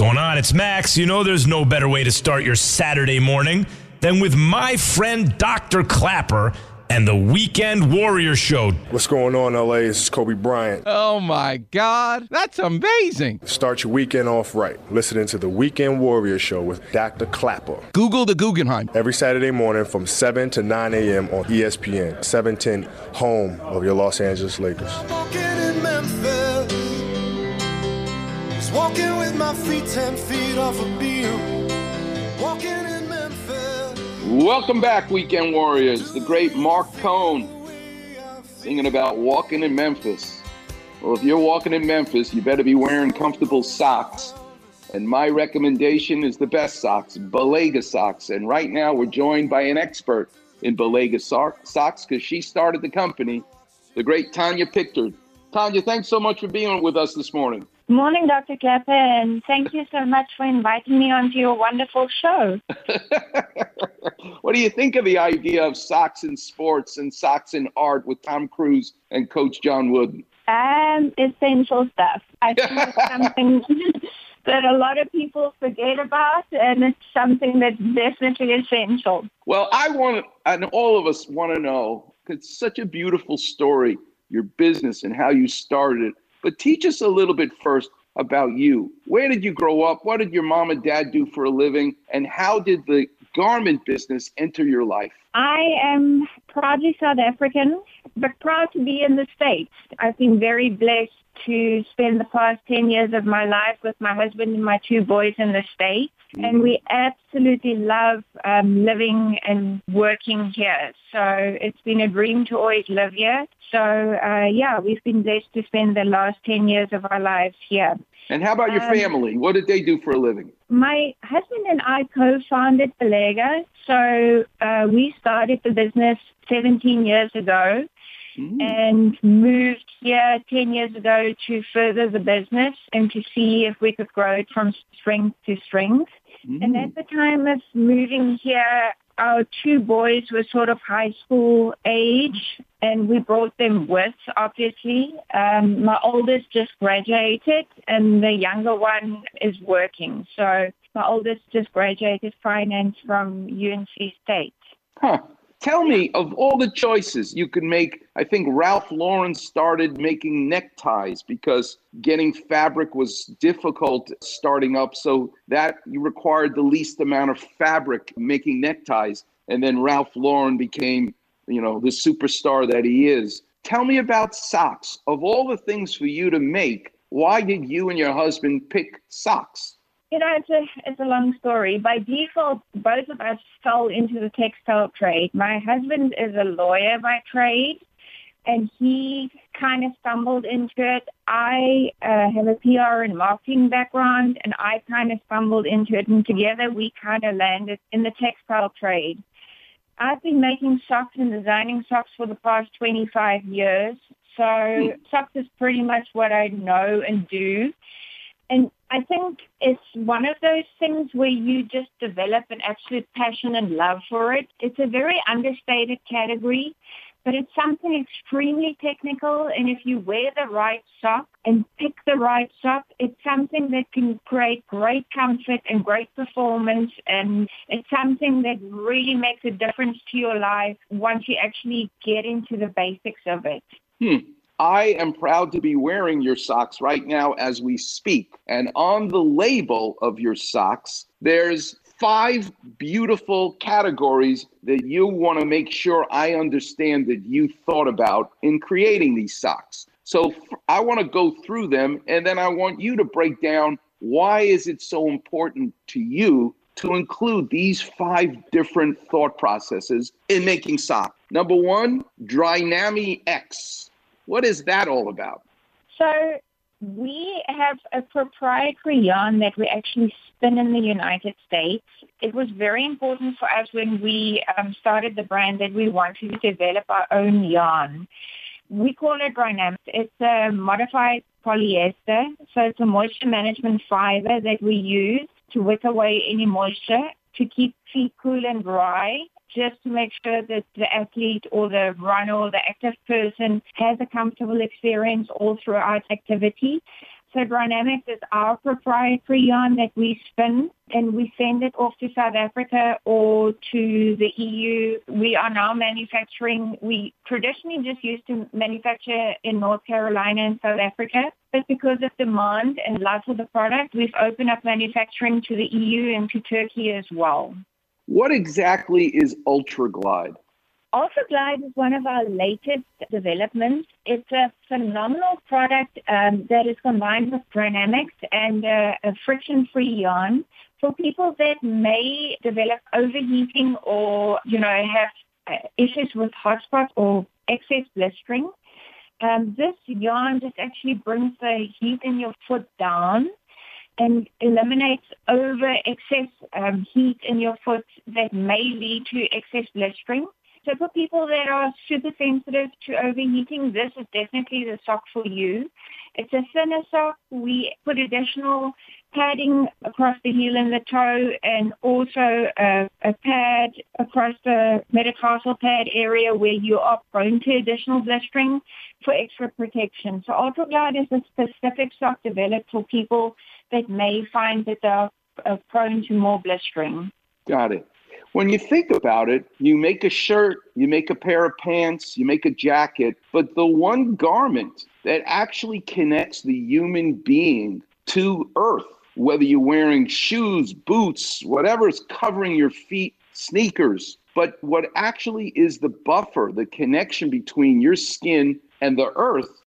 going on? It's Max. You know there's no better way to start your Saturday morning than with my friend Dr. Clapper and the Weekend Warrior Show. What's going on, LA? This is Kobe Bryant. Oh my God, that's amazing. Start your weekend off right. Listening to the Weekend Warrior Show with Dr. Clapper. Google the Guggenheim. Every Saturday morning from 7 to 9 a.m. on ESPN, 710, home of your Los Angeles Lakers. Walking with my feet ten feet off a beam. Walking in Memphis. Welcome back, Weekend Warriors. The great Marc Cohn singing about walking in Memphis. Well, if you're walking in Memphis, you better be wearing comfortable socks. And my recommendation is the best socks, Balega socks. And right now, we're joined by an expert in Balega socks because she started the company, the great Tanya Pickard. Tanya, thanks so much for being with us this morning. Morning, Dr. Clapper, and thank you so much for inviting me onto your wonderful show. what do you think of the idea of socks in sports and socks in art with Tom Cruise and Coach John Wooden? Um, essential stuff. I think it's something that a lot of people forget about, and it's something that's definitely essential. Well, I want, and all of us want to know, it's such a beautiful story, your business and how you started it. But teach us a little bit first about you. Where did you grow up? What did your mom and dad do for a living? And how did the garment business enter your life? I am proudly South African, but proud to be in the States. I've been very blessed to spend the past 10 years of my life with my husband and my two boys in the States. And we absolutely love um, living and working here. So it's been a dream to always live here. So uh, yeah, we've been blessed to spend the last 10 years of our lives here. And how about your Um, family? What did they do for a living? My husband and I co-founded Balega. So uh, we started the business 17 years ago Mm. and moved here 10 years ago to further the business and to see if we could grow it from strength to strength. And Mm. at the time of moving here, our two boys were sort of high school age and we brought them with, obviously. Um, my oldest just graduated and the younger one is working. So my oldest just graduated finance from UNC State. Huh. Tell me of all the choices you could make. I think Ralph Lauren started making neckties because getting fabric was difficult starting up. So that you required the least amount of fabric making neckties. And then Ralph Lauren became, you know, the superstar that he is. Tell me about socks. Of all the things for you to make, why did you and your husband pick socks? You know, it's a it's a long story. By default, both of us fell into the textile trade. My husband is a lawyer by trade, and he kind of stumbled into it. I uh, have a PR and marketing background, and I kind of stumbled into it, and together we kind of landed in the textile trade. I've been making socks and designing socks for the past 25 years. So socks is pretty much what I know and do. And I think it's one of those things where you just develop an absolute passion and love for it. It's a very understated category, but it's something extremely technical. And if you wear the right sock and pick the right sock, it's something that can create great comfort and great performance. And it's something that really makes a difference to your life once you actually get into the basics of it. Hmm. I am proud to be wearing your socks right now as we speak. And on the label of your socks, there's five beautiful categories that you want to make sure I understand that you thought about in creating these socks. So I want to go through them and then I want you to break down why is it so important to you to include these five different thought processes in making socks. Number one, Drynamix. What is that all about? So we have a proprietary yarn that we actually spin in the United States. It was very important for us when we um, started the brand that we wanted to develop our own yarn. We call it Dynamic. It's a modified polyester, so it's a moisture management fiber that we use to wick away any moisture to keep feet cool and dry just to make sure that the athlete or the runner or the active person has a comfortable experience all throughout activity. So Drynamix is our proprietary yarn that we spin and we send it off to South Africa or to the EU. We are now manufacturing, we traditionally just used to manufacture in North Carolina and South Africa, but because of demand and love for the product, we've opened up manufacturing to the EU and to Turkey as well. What exactly is UltraGlide? UltraGlide is one of our latest developments. It's a phenomenal product um, that is combined with Drynamix and uh, a friction-free yarn for people that may develop overheating or, you know, have uh, issues with hotspots or excess blistering. Um, this yarn just actually brings the heat in your foot down and eliminates over excess um, heat in your foot that may lead to excess blistering. So for people that are super sensitive to overheating, this is definitely the sock for you. It's a thinner sock. We put additional padding across the heel and the toe and also a, a pad across the metatarsal pad area where you are prone to additional blistering for extra protection. So UltraGlide is a specific sock developed for people that may find that they're uh, prone to more blistering. Got it. When you think about it, you make a shirt, you make a pair of pants, you make a jacket, but the one garment that actually connects the human being to earth, whether you're wearing shoes, boots, whatever's covering your feet, sneakers, but what actually is the buffer, the connection between your skin and the earth